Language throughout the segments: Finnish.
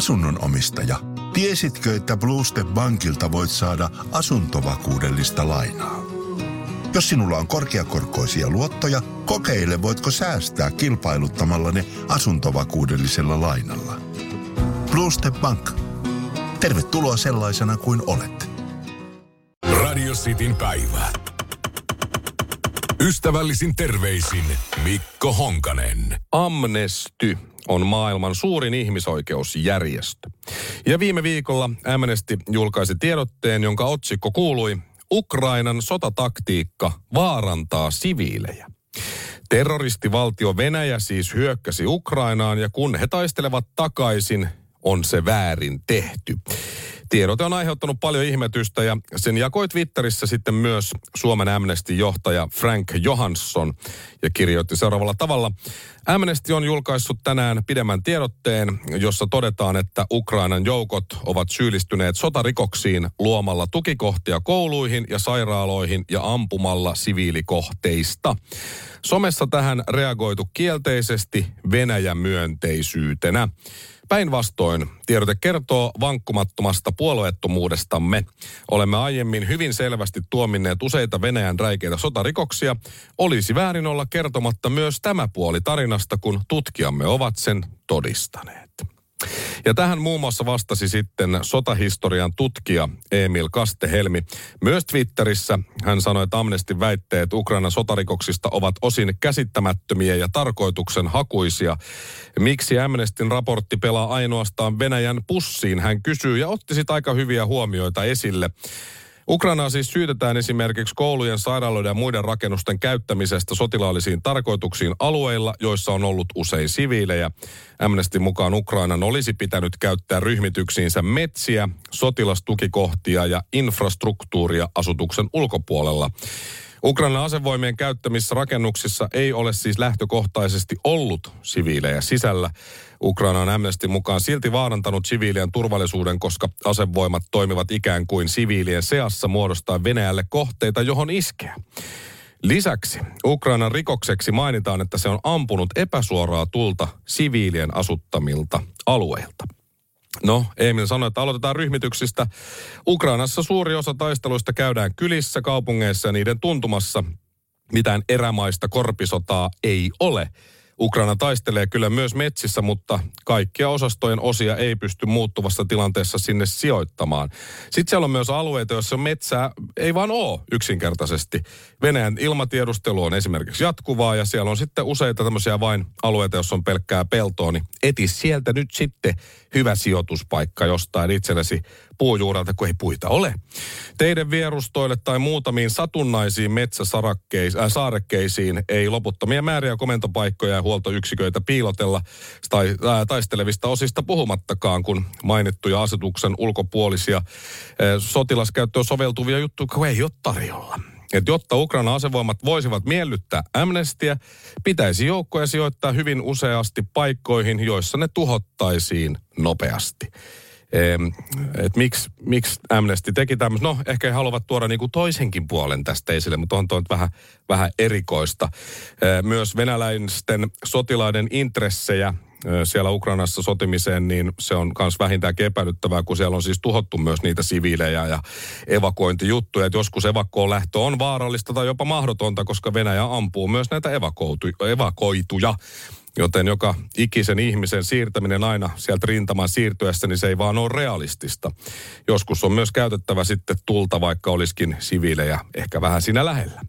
Asunnon omistaja, tiesitkö, että Bluestep Bankilta voit saada asuntovakuudellista lainaa? Jos sinulla on korkeakorkoisia luottoja, kokeile voitko säästää kilpailuttamalla ne asuntovakuudellisella lainalla. Bluestep Bank. Tervetuloa sellaisena kuin olet. Radio Cityn päivä. Ystävällisin terveisin Mikko Honkanen. Amnesty on maailman suurin ihmisoikeusjärjestö. Ja viime viikolla Amnesty julkaisi tiedotteen, jonka otsikko kuului Ukrainan sotataktiikka vaarantaa siviilejä. Terroristivaltio Venäjä siis hyökkäsi Ukrainaan ja kun he taistelevat takaisin, on se väärin tehty. Tiedote on aiheuttanut paljon ihmetystä ja sen jakoi Twitterissä sitten myös Suomen Amnesty-johtaja Frank Johansson ja kirjoitti seuraavalla tavalla. Amnesty on julkaissut tänään pidemmän tiedotteen, jossa todetaan, että Ukrainan joukot ovat syyllistyneet sotarikoksiin luomalla tukikohtia kouluihin ja sairaaloihin ja ampumalla siviilikohteista. Somessa tähän reagoitu kielteisesti Venäjän myönteisyytenä. Päinvastoin tiedote kertoo vankkumattomasta puolueettomuudestamme. Olemme aiemmin hyvin selvästi tuominneet useita Venäjän räikeitä sotarikoksia. Olisi väärin olla kertomatta myös tämä puoli tarinasta, kun tutkijamme ovat sen todistaneet. Ja tähän muun muassa vastasi sitten sotahistorian tutkija Emil Kastehelmi. Myös Twitterissä hän sanoi, että Amnestin väitteet Ukrainan sotarikoksista ovat osin käsittämättömiä ja tarkoituksen hakuisia. Miksi Amnestin raportti pelaa ainoastaan Venäjän pussiin, hän kysyy ja otti sitten aika hyviä huomioita esille. Ukrainaa siis syytetään esimerkiksi koulujen, sairaaloiden ja muiden rakennusten käyttämisestä sotilaallisiin tarkoituksiin alueilla, joissa on ollut usein siviilejä. Amnesty mukaan Ukrainan olisi pitänyt käyttää ryhmityksiinsä metsiä, sotilastukikohtia ja infrastruktuuria asutuksen ulkopuolella. Ukrainan asevoimien käyttämissä rakennuksissa ei ole siis lähtökohtaisesti ollut siviilejä sisällä. Ukraina on Amnesty mukaan silti vaarantanut siviilien turvallisuuden, koska asevoimat toimivat ikään kuin siviilien seassa muodostaa Venäjälle kohteita, johon iskeä. Lisäksi Ukrainan rikokseksi mainitaan, että se on ampunut epäsuoraa tulta siviilien asuttamilta alueilta. No, Emil sanoi, että aloitetaan ryhmityksistä. Ukrainassa suuri osa taisteluista käydään kylissä, kaupungeissa ja niiden tuntumassa. Mitään erämaista korpisotaa ei ole. Ukraina taistelee kyllä myös metsissä, mutta kaikkia osastojen osia ei pysty muuttuvassa tilanteessa sinne sijoittamaan. Sitten siellä on myös alueita, joissa metsää ei vaan ole yksinkertaisesti. Venäjän ilmatiedustelu on esimerkiksi jatkuvaa ja siellä on sitten useita tämmöisiä vain alueita, joissa on pelkkää peltoa, niin eti sieltä nyt sitten hyvä sijoituspaikka jostain itsellesi puujuurelta, kun ei puita ole. Teidän vierustoille tai muutamiin satunnaisiin metsäsaarekkeisiin ei loputtomia määriä komentopaikkoja ja huoltoyksiköitä piilotella tai ää, taistelevista osista puhumattakaan, kun mainittuja asetuksen ulkopuolisia ää, sotilaskäyttöön soveltuvia juttuja kun ei ole tarjolla. Et jotta Ukraina asevoimat voisivat miellyttää amnestia, pitäisi joukkoja sijoittaa hyvin useasti paikkoihin, joissa ne tuhottaisiin nopeasti että miksi, miksi Amnesty teki tämmöistä. No, ehkä he haluavat tuoda niinku toisenkin puolen tästä esille, mutta on tuo vähän, vähän erikoista. Myös venäläisten sotilaiden intressejä siellä Ukrainassa sotimiseen, niin se on myös vähintäänkin epäilyttävää, kun siellä on siis tuhottu myös niitä siviilejä ja evakuointijuttuja. Että joskus evakoon lähtö on vaarallista tai jopa mahdotonta, koska Venäjä ampuu myös näitä evakoituja. Joten joka ikisen ihmisen siirtäminen aina sieltä rintaman siirtyessä, niin se ei vaan ole realistista. Joskus on myös käytettävä sitten tulta, vaikka olisikin siviilejä ehkä vähän siinä lähellä.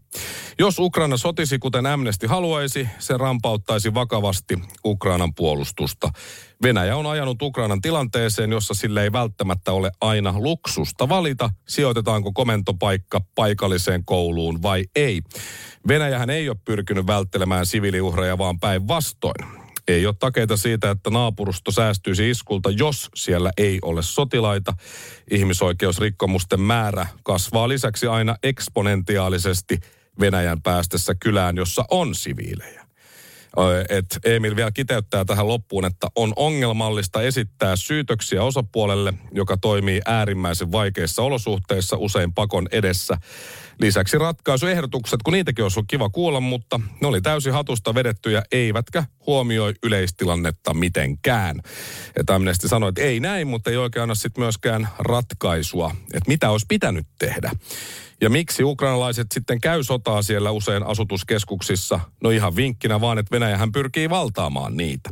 Jos Ukraina sotisi kuten Amnesty haluaisi, se rampauttaisi vakavasti Ukrainan puolustusta. Venäjä on ajanut Ukrainan tilanteeseen, jossa sille ei välttämättä ole aina luksusta valita, sijoitetaanko komentopaikka paikalliseen kouluun vai ei. Venäjähän ei ole pyrkinyt välttelemään siviiliuhreja, vaan päinvastoin. Ei ole takeita siitä, että naapurusto säästyisi iskulta, jos siellä ei ole sotilaita. Ihmisoikeusrikkomusten määrä kasvaa lisäksi aina eksponentiaalisesti Venäjän päästessä kylään, jossa on siviilejä. Et Emil vielä kiteyttää tähän loppuun, että on ongelmallista esittää syytöksiä osapuolelle, joka toimii äärimmäisen vaikeissa olosuhteissa, usein pakon edessä. Lisäksi ratkaisuehdotukset, kun niitäkin olisi ollut kiva kuulla, mutta ne oli täysin hatusta vedettyjä, eivätkä huomioi yleistilannetta mitenkään. Ja Amnesty sanoi, että ei näin, mutta ei oikein anna sitten myöskään ratkaisua, että mitä olisi pitänyt tehdä. Ja miksi ukrainalaiset sitten käy sotaa siellä usein asutuskeskuksissa? No ihan vinkkinä vaan, että Venäjähän pyrkii valtaamaan niitä.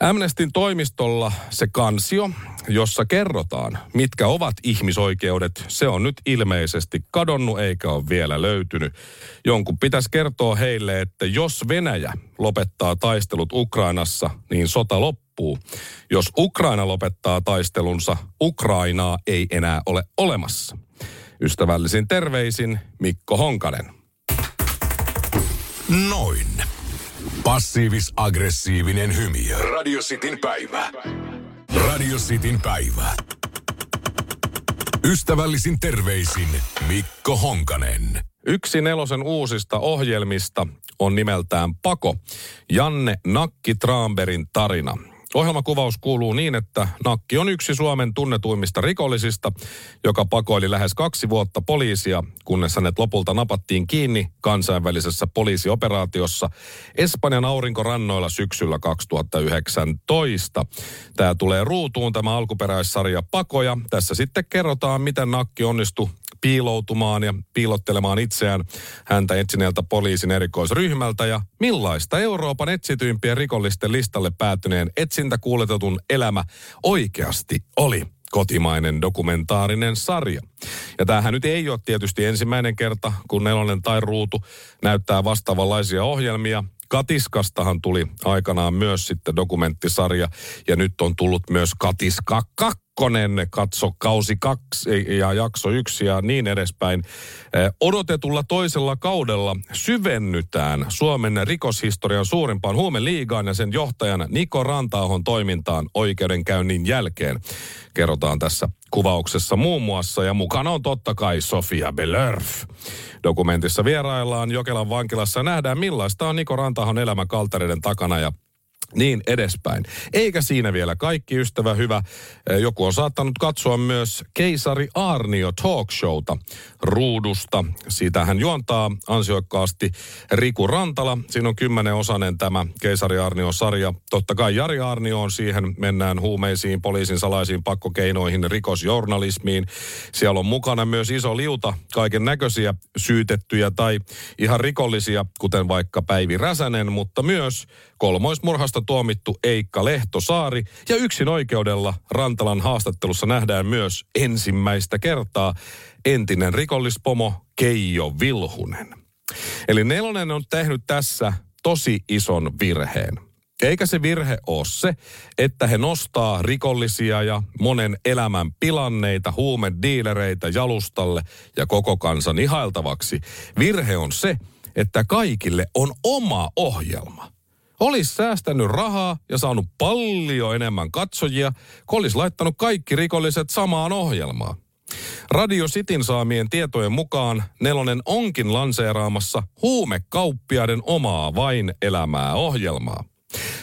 Amnestin toimistolla se kansio, jossa kerrotaan, mitkä ovat ihmisoikeudet, se on nyt ilmeisesti kadonnut eikä ole vielä löytynyt. Jonkun pitäisi kertoa heille, että jos Venäjä lopettaa taistelut Ukrainassa, niin sota loppuu. Jos Ukraina lopettaa taistelunsa, Ukrainaa ei enää ole olemassa. Ystävällisin terveisin Mikko Honkanen. Noin. Passiivis-aggressiivinen hymiö. Radio Cityn päivä. Radio Cityn päivä. Ystävällisin terveisin Mikko Honkanen. Yksi nelosen uusista ohjelmista on nimeltään Pako. Janne Nakki Traamberin tarina. Ohjelmakuvaus kuuluu niin, että Nakki on yksi Suomen tunnetuimmista rikollisista, joka pakoili lähes kaksi vuotta poliisia, kunnes hänet lopulta napattiin kiinni kansainvälisessä poliisioperaatiossa Espanjan aurinkorannoilla syksyllä 2019. Tämä tulee ruutuun tämä alkuperäissarja Pakoja. Tässä sitten kerrotaan, miten Nakki onnistui piiloutumaan ja piilottelemaan itseään häntä etsineeltä poliisin erikoisryhmältä ja millaista Euroopan etsityimpien rikollisten listalle päätyneen etsintäkuuletetun elämä oikeasti oli kotimainen dokumentaarinen sarja. Ja tämähän nyt ei ole tietysti ensimmäinen kerta, kun Nelonen tai Ruutu näyttää vastaavanlaisia ohjelmia. Katiskastahan tuli aikanaan myös sitten dokumenttisarja ja nyt on tullut myös Katiska 2 kakkonen, katso kausi kaksi ja jakso yksi ja niin edespäin. Odotetulla toisella kaudella syvennytään Suomen rikoshistorian suurimpaan huumeliigaan ja sen johtajan Niko Rantaahon toimintaan oikeudenkäynnin jälkeen. Kerrotaan tässä kuvauksessa muun muassa ja mukana on totta kai Sofia Belörf. Dokumentissa vieraillaan Jokelan vankilassa nähdään millaista on Niko Rantahon elämä kaltereiden takana ja niin edespäin. Eikä siinä vielä kaikki, ystävä hyvä. Joku on saattanut katsoa myös Keisari Arnio talk showta ruudusta. Siitä hän juontaa ansiokkaasti Riku Rantala. Siinä on kymmenen osanen tämä Keisari Arnio-sarja. Totta kai Jari Arnio on siihen. Mennään huumeisiin, poliisin salaisiin pakkokeinoihin, rikosjournalismiin. Siellä on mukana myös iso liuta kaiken näköisiä syytettyjä tai ihan rikollisia, kuten vaikka Päivi Räsänen, mutta myös kolmoismurhasta tuomittu Eikka Lehtosaari ja yksin oikeudella Rantalan haastattelussa nähdään myös ensimmäistä kertaa entinen rikollispomo Keijo Vilhunen. Eli Nelonen on tehnyt tässä tosi ison virheen. Eikä se virhe ole se, että he nostaa rikollisia ja monen elämän pilanneita, huumediilereitä jalustalle ja koko kansan ihailtavaksi. Virhe on se, että kaikille on oma ohjelma olisi säästänyt rahaa ja saanut paljon enemmän katsojia, kun olisi laittanut kaikki rikolliset samaan ohjelmaan. Radio Cityn saamien tietojen mukaan Nelonen onkin lanseeraamassa huumekauppiaiden omaa vain elämää ohjelmaa.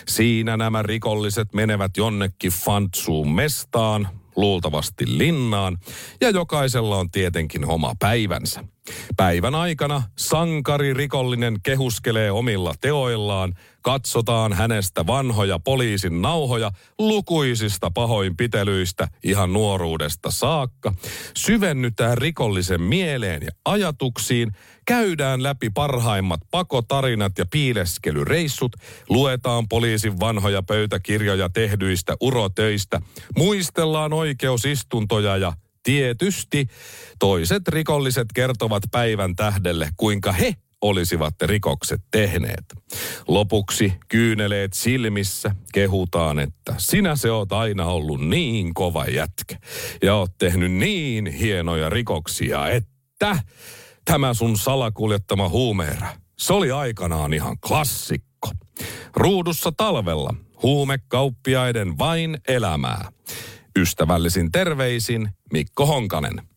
Siinä nämä rikolliset menevät jonnekin fantsuun mestaan, luultavasti linnaan, ja jokaisella on tietenkin oma päivänsä. Päivän aikana sankari rikollinen kehuskelee omilla teoillaan, katsotaan hänestä vanhoja poliisin nauhoja lukuisista pahoinpitelyistä ihan nuoruudesta saakka, syvennytään rikollisen mieleen ja ajatuksiin, käydään läpi parhaimmat pakotarinat ja piileskelyreissut, luetaan poliisin vanhoja pöytäkirjoja tehdyistä urotöistä, muistellaan oikeusistuntoja ja Tietysti toiset rikolliset kertovat päivän tähdelle, kuinka he olisivat rikokset tehneet. Lopuksi kyyneleet silmissä kehutaan, että sinä se oot aina ollut niin kova jätkä ja oot tehnyt niin hienoja rikoksia, että tämä sun salakuljettama huumeera, se oli aikanaan ihan klassikko. Ruudussa talvella huumekauppiaiden vain elämää. Ystävällisin terveisin Mikko Honkanen.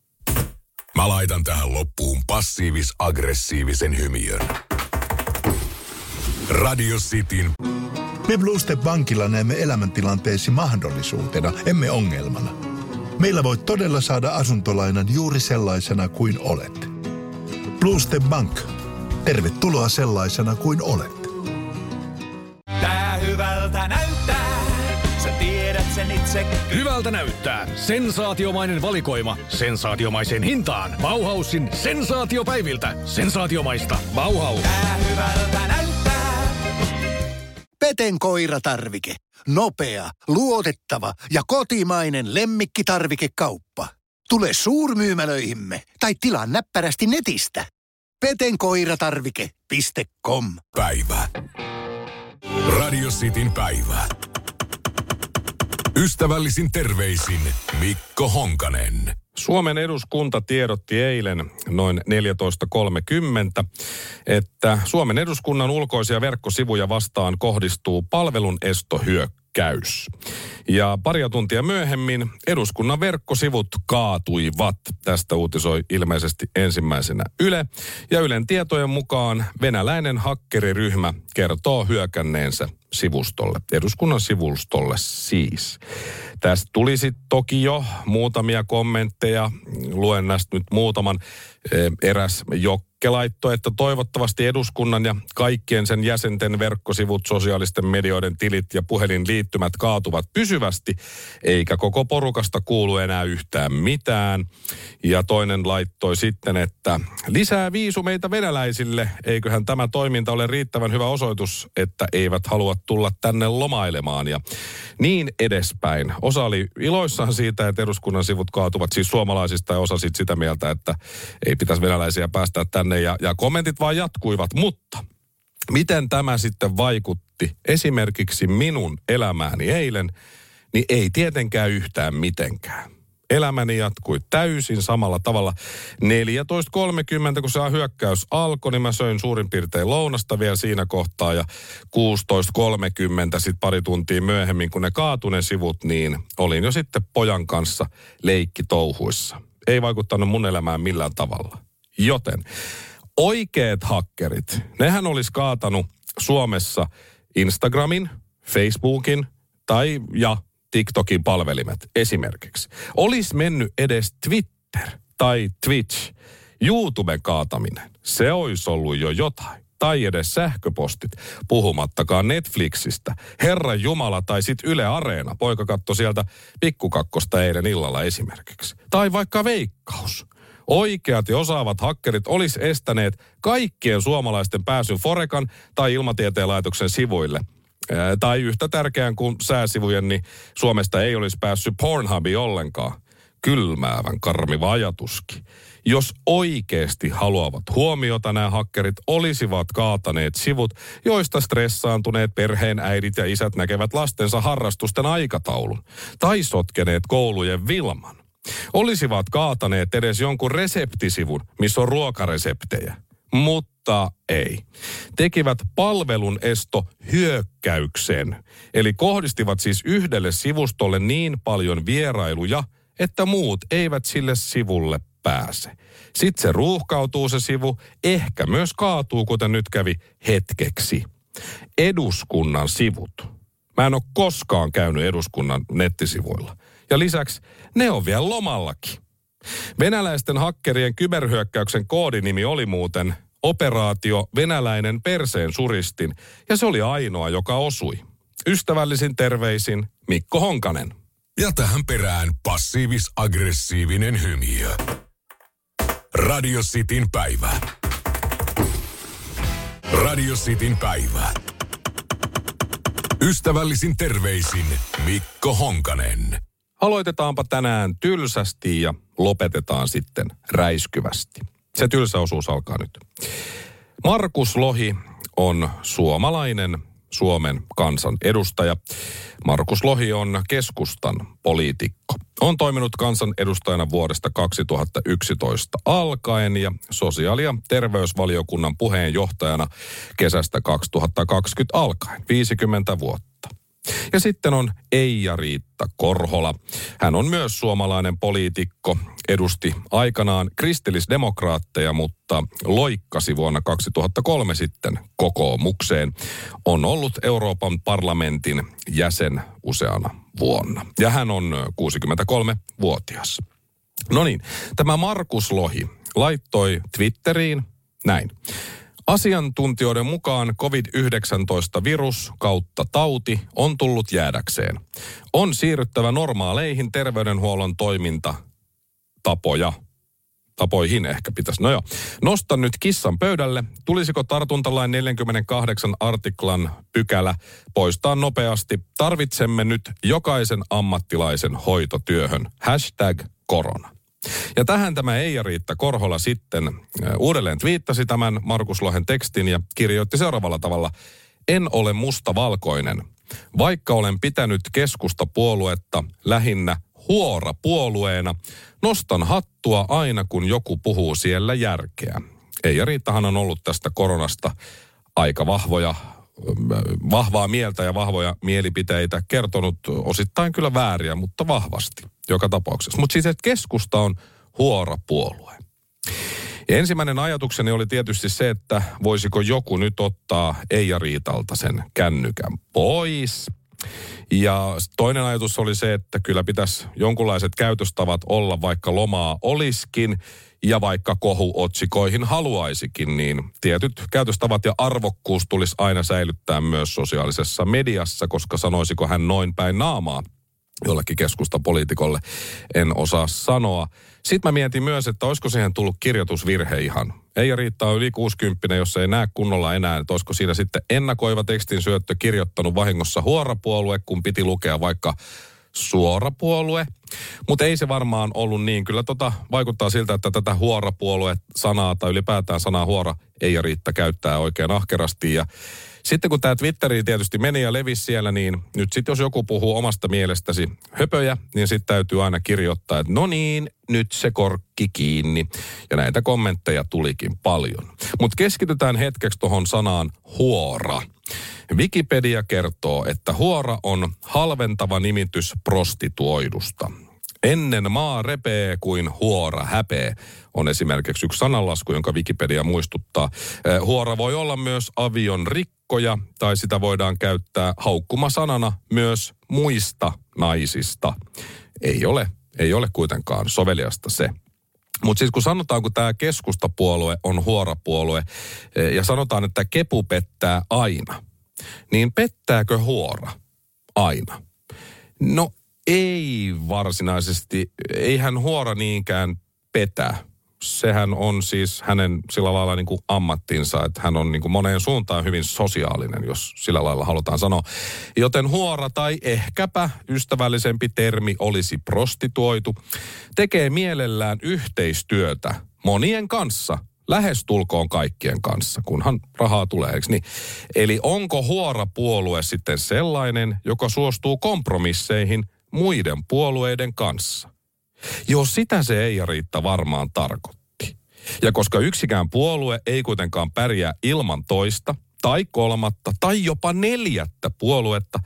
Mä laitan tähän loppuun passiivis-aggressiivisen hymiön. Radio Cityn. Me Bluestep Bankilla näemme elämäntilanteesi mahdollisuutena, emme ongelmana. Meillä voit todella saada asuntolainan juuri sellaisena kuin olet. Blue Step Bank. Tervetuloa sellaisena kuin olet. Tää hyvältä sen itse. Hyvältä näyttää. Sensaatiomainen valikoima. Sensaatiomaiseen hintaan. Bauhausin sensaatiopäiviltä. Sensaatiomaista. Bauhaus. Tää hyvältä näyttää. Peten koiratarvike. Nopea, luotettava ja kotimainen lemmikkitarvikekauppa. Tule suurmyymälöihimme tai tilaa näppärästi netistä. petenkoiratarvike.com Päivä. Radio Cityn päivä. Ystävällisin terveisin Mikko Honkanen. Suomen eduskunta tiedotti eilen noin 14.30, että Suomen eduskunnan ulkoisia verkkosivuja vastaan kohdistuu palvelun estohyökkäys. Ja paria tuntia myöhemmin eduskunnan verkkosivut kaatuivat. Tästä uutisoi ilmeisesti ensimmäisenä Yle. Ja Ylen tietojen mukaan venäläinen hakkeriryhmä kertoo hyökänneensä sivustolle, eduskunnan sivustolle siis. Tästä tuli toki jo muutamia kommentteja. Luen näistä nyt muutaman. Eräs Jokke laittoi, että toivottavasti eduskunnan ja kaikkien sen jäsenten verkkosivut, sosiaalisten medioiden tilit ja puhelinliittymät kaatuvat pysyvästi, eikä koko porukasta kuulu enää yhtään mitään. Ja toinen laittoi sitten, että lisää viisumeita venäläisille, eiköhän tämä toiminta ole riittävän hyvä osoitus, että eivät halua tulla tänne lomailemaan ja niin edespäin. Osa oli iloissaan siitä, että eduskunnan sivut kaatuvat siis suomalaisista ja osa sitten sitä mieltä, että ei pitäisi venäläisiä päästää tänne ja, ja kommentit vaan jatkuivat, mutta miten tämä sitten vaikutti esimerkiksi minun elämääni eilen, niin ei tietenkään yhtään mitenkään. Elämäni jatkui täysin samalla tavalla. 14.30, kun se hyökkäys alkoi, niin mä söin suurin piirtein lounasta vielä siinä kohtaa. Ja 16.30 sitten pari tuntia myöhemmin, kun ne kaatu ne sivut, niin olin jo sitten pojan kanssa leikkitouhuissa. Ei vaikuttanut mun elämään millään tavalla. Joten oikeat hakkerit, nehän olisi kaatanut Suomessa Instagramin, Facebookin tai ja TikTokin palvelimet esimerkiksi. Olisi mennyt edes Twitter tai Twitch, YouTuben kaataminen. Se olisi ollut jo jotain. Tai edes sähköpostit, puhumattakaan Netflixistä. Herra Jumala tai sit Yle Areena. Poika katsoi sieltä pikkukakkosta eilen illalla esimerkiksi. Tai vaikka Veikkaus. Oikeat ja osaavat hakkerit olisi estäneet kaikkien suomalaisten pääsyn Forekan tai Ilmatieteen laitoksen sivuille – tai yhtä tärkeän kuin sääsivujen, niin Suomesta ei olisi päässyt Pornhubi ollenkaan. Kylmäävän karmiva ajatuskin. Jos oikeasti haluavat huomiota nämä hakkerit, olisivat kaataneet sivut, joista stressaantuneet perheen äidit ja isät näkevät lastensa harrastusten aikataulun. Tai sotkeneet koulujen Vilman. Olisivat kaataneet edes jonkun reseptisivun, missä on ruokareseptejä. Mutta ei. Tekivät palvelun esto hyökkäyksen. Eli kohdistivat siis yhdelle sivustolle niin paljon vierailuja, että muut eivät sille sivulle pääse. Sitten se ruuhkautuu se sivu, ehkä myös kaatuu, kuten nyt kävi hetkeksi. Eduskunnan sivut. Mä en ole koskaan käynyt eduskunnan nettisivuilla. Ja lisäksi ne on vielä lomallakin. Venäläisten hakkerien kyberhyökkäyksen koodinimi oli muuten operaatio Venäläinen perseen suristin, ja se oli ainoa, joka osui. Ystävällisin terveisin Mikko Honkanen. Ja tähän perään passiivis-aggressiivinen hymiö. Radio Cityn päivä. Radio Cityn päivä. Ystävällisin terveisin Mikko Honkanen. Aloitetaanpa tänään tylsästi ja lopetetaan sitten räiskyvästi. Se tylsä osuus alkaa nyt. Markus Lohi on suomalainen Suomen kansan edustaja. Markus Lohi on keskustan poliitikko. On toiminut kansan edustajana vuodesta 2011 alkaen ja sosiaali- ja terveysvaliokunnan puheenjohtajana kesästä 2020 alkaen, 50 vuotta. Ja sitten on Eija-Riitta Korhola. Hän on myös suomalainen poliitikko, edusti aikanaan kristillisdemokraatteja, mutta loikkasi vuonna 2003 sitten kokoomukseen. On ollut Euroopan parlamentin jäsen useana vuonna. Ja hän on 63-vuotias. No niin, tämä Markus Lohi laittoi Twitteriin näin. Asiantuntijoiden mukaan COVID-19-virus kautta tauti on tullut jäädäkseen. On siirryttävä normaaleihin terveydenhuollon toimintatapoja. Tapoihin ehkä pitäisi. No joo. Nostan nyt kissan pöydälle. Tulisiko tartuntalain 48 artiklan pykälä poistaa nopeasti? Tarvitsemme nyt jokaisen ammattilaisen hoitotyöhön. Hashtag korona. Ja tähän tämä Eija-Riitta Korhola sitten äh, uudelleen twiittasi tämän Markus Lohen tekstin ja kirjoitti seuraavalla tavalla. En ole mustavalkoinen. Vaikka olen pitänyt keskustapuoluetta lähinnä huora-puolueena, nostan hattua aina kun joku puhuu siellä järkeä. Eija Riittahan on ollut tästä koronasta aika vahvoja vahvaa mieltä ja vahvoja mielipiteitä, kertonut osittain kyllä vääriä, mutta vahvasti joka tapauksessa. Mutta siis, että keskusta on huora puolue. Ja ensimmäinen ajatukseni oli tietysti se, että voisiko joku nyt ottaa Eija Riitalta sen kännykän pois. Ja toinen ajatus oli se, että kyllä pitäisi jonkunlaiset käytöstavat olla, vaikka lomaa oliskin ja vaikka kohuotsikoihin haluaisikin, niin tietyt käytöstavat ja arvokkuus tulisi aina säilyttää myös sosiaalisessa mediassa, koska sanoisiko hän noin päin naamaa jollekin keskustapoliitikolle, en osaa sanoa. Sitten mä mietin myös, että olisiko siihen tullut kirjoitusvirhe ihan. Ei riittää yli 60, jos ei näe kunnolla enää, että olisiko siinä sitten ennakoiva tekstin syöttö kirjoittanut vahingossa huorapuolue, kun piti lukea vaikka suorapuolue. Mutta ei se varmaan ollut niin. Kyllä tota vaikuttaa siltä, että tätä huorapuolue-sanaa tai ylipäätään sanaa huora ei riittää käyttää oikein ahkerasti. Ja sitten kun tämä Twitteri tietysti meni ja levisi siellä, niin nyt sitten jos joku puhuu omasta mielestäsi höpöjä, niin sitten täytyy aina kirjoittaa, että no niin, nyt se korkki kiinni. Ja näitä kommentteja tulikin paljon. Mutta keskitytään hetkeksi tuohon sanaan huora. Wikipedia kertoo, että huora on halventava nimitys prostituoidusta. Ennen maa repee kuin huora häpee on esimerkiksi yksi sananlasku, jonka Wikipedia muistuttaa. Huora voi olla myös avion rikkoja tai sitä voidaan käyttää haukkumasanana myös muista naisista. Ei ole, ei ole kuitenkaan soveliasta se. Mutta siis kun sanotaan, kun tämä keskustapuolue on huorapuolue eh, ja sanotaan, että kepu pettää aina, niin pettääkö huora aina? No ei varsinaisesti, eihän huora niinkään petä. Sehän on siis hänen sillä lailla niin kuin ammattinsa, että hän on niin kuin moneen suuntaan hyvin sosiaalinen, jos sillä lailla halutaan sanoa. Joten huora tai ehkäpä ystävällisempi termi olisi prostituoitu, tekee mielellään yhteistyötä monien kanssa, lähestulkoon kaikkien kanssa, kunhan rahaa tulee, eikö niin? Eli onko huora puolue sitten sellainen, joka suostuu kompromisseihin – muiden puolueiden kanssa. Joo, sitä se ei Riitta varmaan tarkoitti. Ja koska yksikään puolue ei kuitenkaan pärjää ilman toista, tai kolmatta, tai jopa neljättä puoluetta,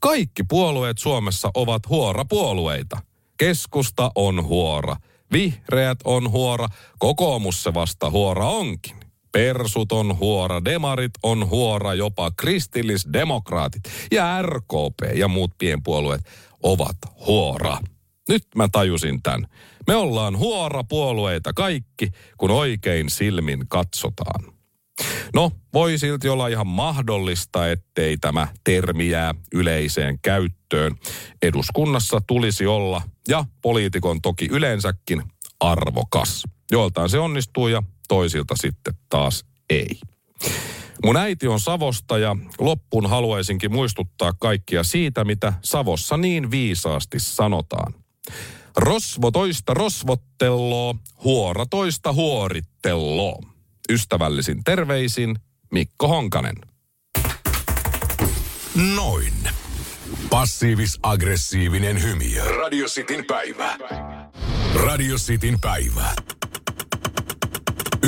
kaikki puolueet Suomessa ovat huora-puolueita. Keskusta on huora, vihreät on huora, kokoomus se vasta huora onkin. Persut on huora, demarit on huora, jopa kristillisdemokraatit ja RKP ja muut pienpuolueet ovat huora. Nyt mä tajusin tämän. Me ollaan huora-puolueita kaikki, kun oikein silmin katsotaan. No, voi silti olla ihan mahdollista, ettei tämä termi jää yleiseen käyttöön. Eduskunnassa tulisi olla, ja poliitikon toki yleensäkin, arvokas. Joiltain se onnistuu ja toisilta sitten taas ei. Mun äiti on Savosta ja loppuun haluaisinkin muistuttaa kaikkia siitä, mitä Savossa niin viisaasti sanotaan. Rosvo toista rosvottelloo, huora toista huorittelloo. Ystävällisin terveisin Mikko Honkanen. Noin. Passiivis-aggressiivinen hymy. Radio Cityn päivä. Radio Cityn päivä.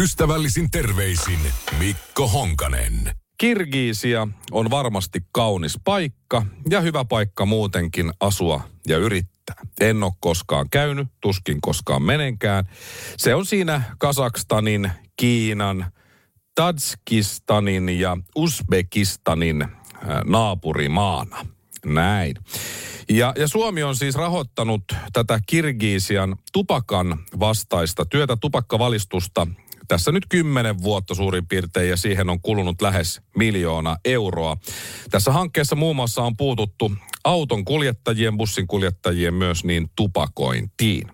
Ystävällisin terveisin Mikko Honkanen. Kirgiisia on varmasti kaunis paikka ja hyvä paikka muutenkin asua ja yrittää. En ole koskaan käynyt, tuskin koskaan menenkään. Se on siinä Kasakstanin, Kiinan, Tadskistanin ja Uzbekistanin naapurimaana. Näin. Ja, ja Suomi on siis rahoittanut tätä Kirgiisian tupakan vastaista työtä, tupakkavalistusta Tässä nyt kymmenen vuotta suurin piirtein ja siihen on kulunut lähes miljoona euroa. Tässä hankkeessa muun muassa on puututtu auton kuljettajien, bussin kuljettajien myös niin tupakointiin.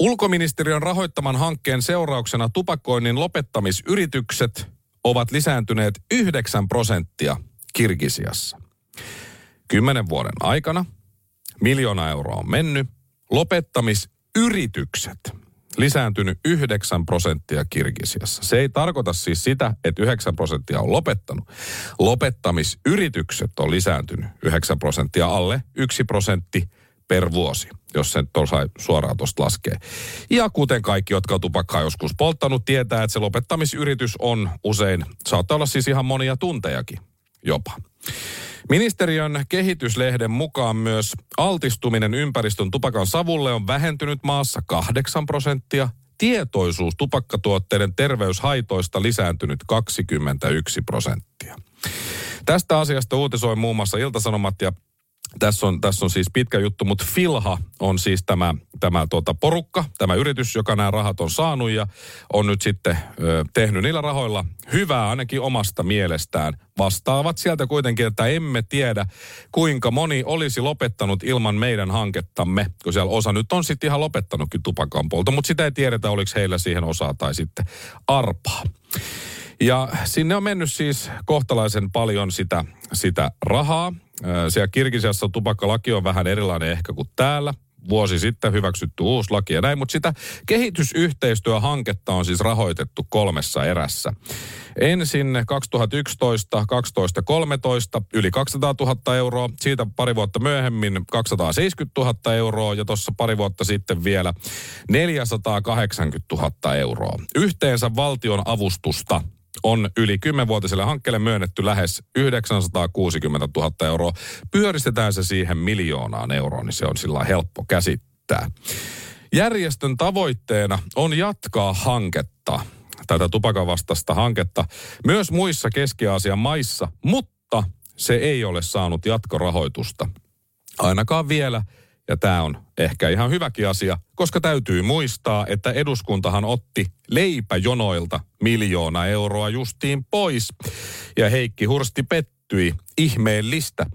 Ulkoministeriön rahoittaman hankkeen seurauksena tupakoinnin lopettamisyritykset ovat lisääntyneet 9 prosenttia Kirgisiassa. Kymmenen vuoden aikana miljoona euroa on mennyt. Lopettamisyritykset lisääntynyt 9 prosenttia Kirgisiassa. Se ei tarkoita siis sitä, että 9 prosenttia on lopettanut. Lopettamisyritykset on lisääntynyt 9 prosenttia alle 1 prosentti per vuosi, jos sen tuossa suoraan tuosta laskee. Ja kuten kaikki, jotka on tupakkaa joskus polttanut, tietää, että se lopettamisyritys on usein, saattaa olla siis ihan monia tuntejakin jopa. Ministeriön kehityslehden mukaan myös altistuminen ympäristön tupakan savulle on vähentynyt maassa 8 prosenttia. Tietoisuus tupakkatuotteiden terveyshaitoista lisääntynyt 21 prosenttia. Tästä asiasta uutisoi muun muassa Iltasanomat ja tässä on, tässä on siis pitkä juttu, mutta Filha on siis tämä, tämä tuota porukka, tämä yritys, joka nämä rahat on saanut ja on nyt sitten ö, tehnyt niillä rahoilla hyvää ainakin omasta mielestään. Vastaavat sieltä kuitenkin, että emme tiedä, kuinka moni olisi lopettanut ilman meidän hankettamme, kun siellä osa nyt on sitten ihan lopettanutkin tupakan polto, mutta sitä ei tiedetä, oliko heillä siihen osaa tai sitten arpaa. Ja sinne on mennyt siis kohtalaisen paljon sitä, sitä rahaa. Siellä Kirgisiassa tupakkalaki on vähän erilainen ehkä kuin täällä. Vuosi sitten hyväksytty uusi laki ja näin, mutta sitä kehitysyhteistyöhanketta on siis rahoitettu kolmessa erässä. Ensin 2011, 12, 13 yli 200 000 euroa, siitä pari vuotta myöhemmin 270 000 euroa ja tuossa pari vuotta sitten vielä 480 000 euroa. Yhteensä valtion avustusta on yli 10-vuotiselle hankkeelle myönnetty lähes 960 000 euroa. Pyöristetään se siihen miljoonaan euroon, niin se on sillä helppo käsittää. Järjestön tavoitteena on jatkaa hanketta, tätä tupakavastasta hanketta, myös muissa Keski-Aasian maissa, mutta se ei ole saanut jatkorahoitusta. Ainakaan vielä – ja tämä on ehkä ihan hyväkin asia, koska täytyy muistaa, että eduskuntahan otti leipäjonoilta miljoona euroa justiin pois. Ja Heikki Hursti pettyi. Ihmeellistä,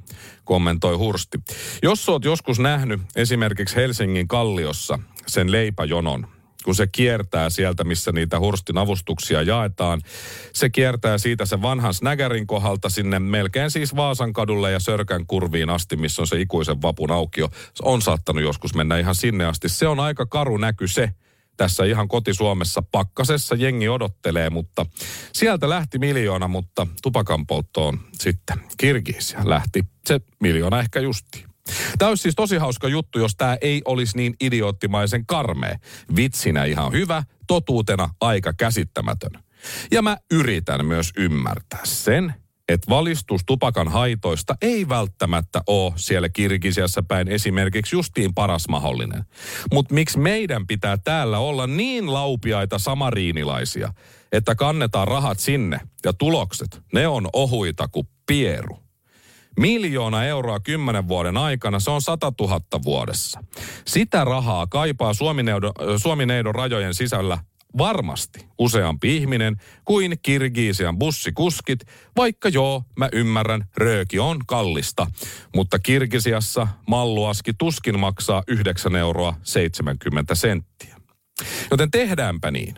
kommentoi Hursti. Jos oot joskus nähnyt esimerkiksi Helsingin Kalliossa sen leipäjonon, kun se kiertää sieltä, missä niitä hurstin avustuksia jaetaan. Se kiertää siitä sen vanhan Snägärin kohdalta sinne melkein siis Vaasan kadulle ja Sörkän kurviin asti, missä on se ikuisen vapun aukio. Se on saattanut joskus mennä ihan sinne asti. Se on aika karu näky se, tässä ihan koti-Suomessa pakkasessa jengi odottelee, mutta sieltä lähti miljoona, mutta tupakan polttoon sitten Kirgisiä lähti se miljoona ehkä justiin. Tämä olisi siis tosi hauska juttu, jos tämä ei olisi niin idioottimaisen karmea. Vitsinä ihan hyvä, totuutena aika käsittämätön. Ja mä yritän myös ymmärtää sen, että valistus tupakan haitoista ei välttämättä ole siellä Kirgisiassa päin esimerkiksi justiin paras mahdollinen. Mutta miksi meidän pitää täällä olla niin laupiaita samariinilaisia, että kannetaan rahat sinne ja tulokset, ne on ohuita kuin pieru. Miljoona euroa kymmenen vuoden aikana, se on 100 000 vuodessa. Sitä rahaa kaipaa Suomi-neidon rajojen sisällä varmasti useampi ihminen kuin Kirgiisian bussikuskit, vaikka joo, mä ymmärrän, rööki on kallista. Mutta Kirgisiassa malluaski tuskin maksaa 9 euroa 70 senttiä. Joten tehdäänpä niin,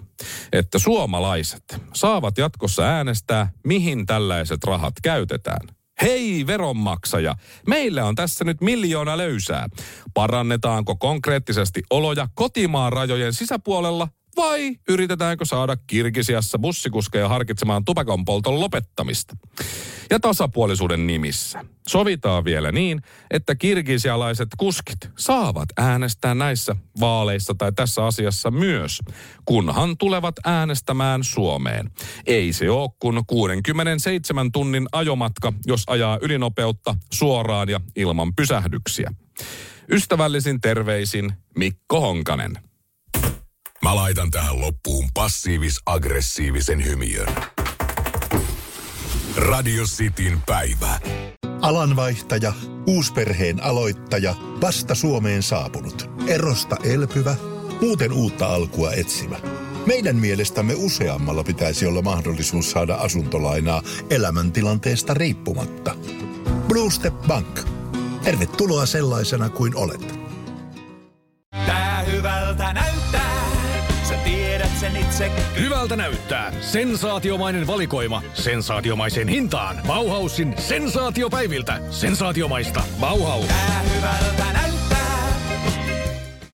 että suomalaiset saavat jatkossa äänestää, mihin tällaiset rahat käytetään – Hei veronmaksaja, meillä on tässä nyt miljoona löysää. Parannetaanko konkreettisesti oloja kotimaan rajojen sisäpuolella vai yritetäänkö saada Kirgisiassa bussikuskeja harkitsemaan tupakan polton lopettamista? Ja tasapuolisuuden nimissä sovitaan vielä niin, että kirgisialaiset kuskit saavat äänestää näissä vaaleissa tai tässä asiassa myös, kunhan tulevat äänestämään Suomeen. Ei se ole kun 67 tunnin ajomatka, jos ajaa ylinopeutta suoraan ja ilman pysähdyksiä. Ystävällisin terveisin Mikko Honkanen. Mä laitan tähän loppuun passiivis-aggressiivisen hymiön. Radio Cityn päivä. Alanvaihtaja, uusperheen aloittaja, vasta Suomeen saapunut, erosta elpyvä, muuten uutta alkua etsimä. Meidän mielestämme useammalla pitäisi olla mahdollisuus saada asuntolainaa elämäntilanteesta riippumatta. Blue Step Bank. Tervetuloa sellaisena kuin olet. Itse. Hyvältä näyttää. Sensaatiomainen valikoima. Sensaatiomaiseen hintaan. Bauhausin sensaatiopäiviltä. Sensaatiomaista. Bauhaus. Tää hyvältä näyttää.